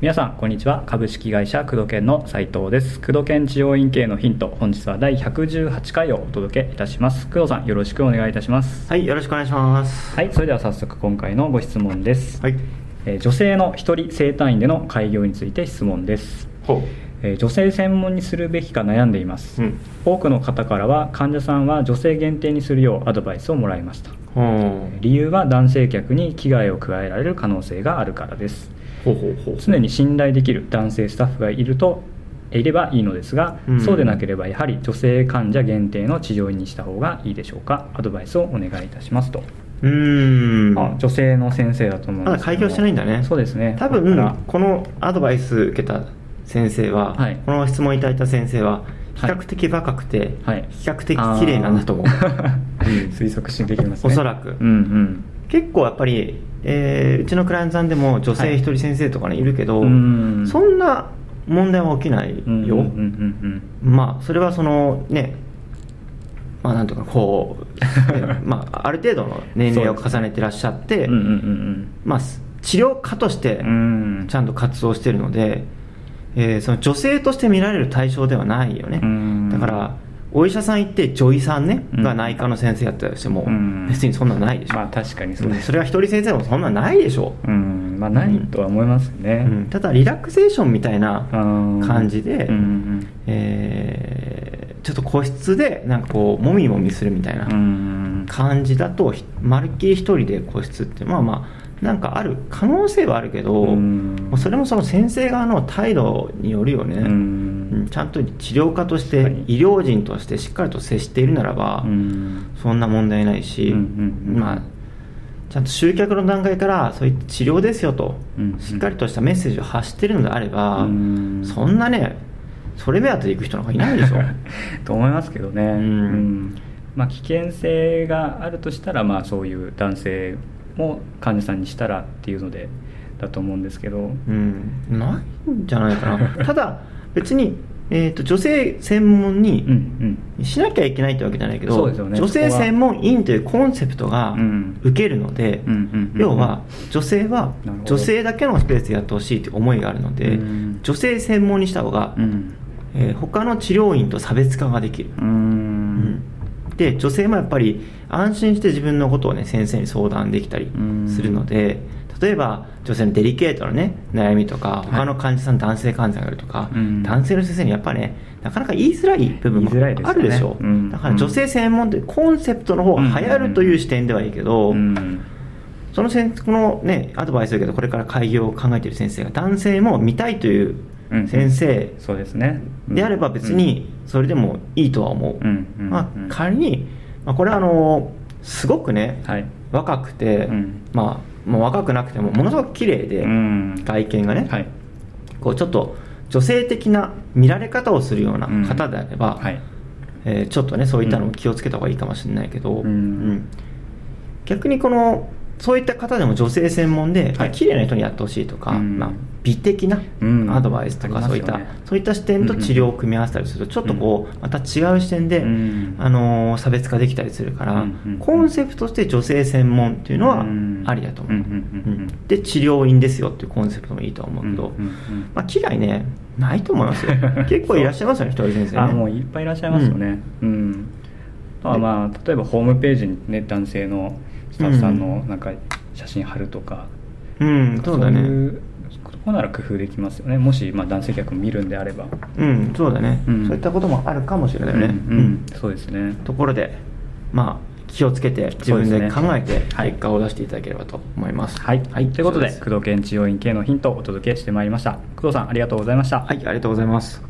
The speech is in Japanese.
皆さんこんにちは。株式会社工藤研の斉藤です。工藤研治療院系のヒント本日は第118回をお届けいたします。工藤さんよろしくお願いいたします。はいよろしくお願いします。はいそれでは早速今回のご質問です、はい。えー女性の一人生体院での開業について質問です、ほえー女性専門にするべきか悩んでいます、ううん。多くの方からは患者さんは女性限定にするようアドバイスをもらいました。ほう。理由は男性客に危害を加えられる可能性があるからです。常に信頼できる男性スタッフがいるといればいいのですが、うん。そうでなければやはり女性患者限定の治療院にした方がいいでしょうか。アドバイスをお願いいたしますと、うーん。あ女性の先生だと思うんですけども。まだ開業してないんだね。そうですね。多分このアドバイス受けた先生は、はい。この質問いただいた先生は比はい。較的若くて、はい。比較的綺麗な んだと思う推測してできますね。おそらく。うんうん。結構やっぱり、えーうちのクライアントさんでも女性一人先生とかね、い、るけど、うん。そんな問題は起きないよ、うんうんうんまあそれはそのねまあなんとかこう、ね まあ、ある程度の年齢を重ねてらっしゃって、うんうんうんまあ、治療家としてちゃんと活動してるので、えーその女性として見られる対象ではないよね、うん。だからお医者さん行って女医さんね、うん。が内科の先生やったとしても、うん。別にそんなのないでしょ、まあ確かにそうそれは一人先生もそんなのないでしょ、うん。まあないとは思いますね、うん。ただリラクゼーションみたいな感感じで、えーちょっと個室でなんかこうもみもみするみたいなうん。感じだとひまるっきり一人で個室ってまあまあなんかある可能性はあるけど、それもその先生側の態度によるよね、ちゃんと治療家としてはい医療人としてしっかりと接しているならば、うん。そんな問題ないし、まあちゃんと集客の段階からそういった治療ですよと、しっかりとしたメッセージを発しているのであれば、うん。そんなねそれ目当てで行く人なんかいないでしょ。と思いますけどね、ん。まあ、危険性があるとしたら、まあ、そういう男性も患者さんにしたらっていうのでだと思うんですけど、うん。ないんじゃないかな。ただ別に、えー、と女性専門うんにうん。しなきゃいけないってわけじゃないけど、そうですよね。女性専門院というコンセプトがうん受けるので、うんうんうん要は女性は女性だけのスペースでやってほしいという思いがあるので、うん。女性専門にした方が、うん。えー他の治療院と差別化ができる、うん。うんで女性もやっぱり安心して自分のことをね先生に相談できたりするので、例えば女性のデリケートなね悩みとかい。他の患者さん、男性患者がいるとか、うん。男性の先生にやっぱねなかなか言いづらい部分もあるでしょう。ん。だから女性専門ってコンセプトの方が流行るという視点ではいいけど、うん。その先このねアドバイスを受けてこれから開業を考えている先生が男性も見たいといううん先生。そうですね。であれば別にそれでもいいとは思う、まうんあ、仮に、まあ、これはあのすごくね、はい。若くて、うん。まあ、もう若くなくてもものすごく綺麗で、うん。外見がね、はい。こうちょっと女性的な見られ方をするようなうん。方であれば、はい。えーちょっとねそういったのも気をつけた方がいいかもしれないけど、うん。うん。逆にこのそういった方でも女性専門で、はい。綺麗な人にやってほしいとか、うん。まあ、美的なうん。アドバイスとか、ありますそういったよねそういった視点と治療を組み合わせたりするとちょっとこうまた違う視点で、うん。あのー差別化できたりするから、うんうんコンセプトとして女性専門っていうのはうん。ありだと思う、うんうんうんうん。うん。で治療院ですよっていうコンセプトもいいと思うけど、うんうんうん。まあ、危害ねないと思いますよ。結構いらっしゃいますよね一人先生ね。あもういっぱいいらっしゃいますよね。うん、あとはまあ例えばホームページにね男性のスタッフさんのなんか写真貼るとか、うんそうだね。いうとこなら工夫できますよね。もしまあ男性客も見るんであれば。うんそうだね、うん。そういったこともあるかもしれないよね、うんうん。そうですね。ところでまあ気をつけて自分で考えてはい。結果を出していただければと思います。はい、ということで工藤研治療院系のヒントをお届けしてまいりました。工藤さんありがとうございました、はいありがとうございます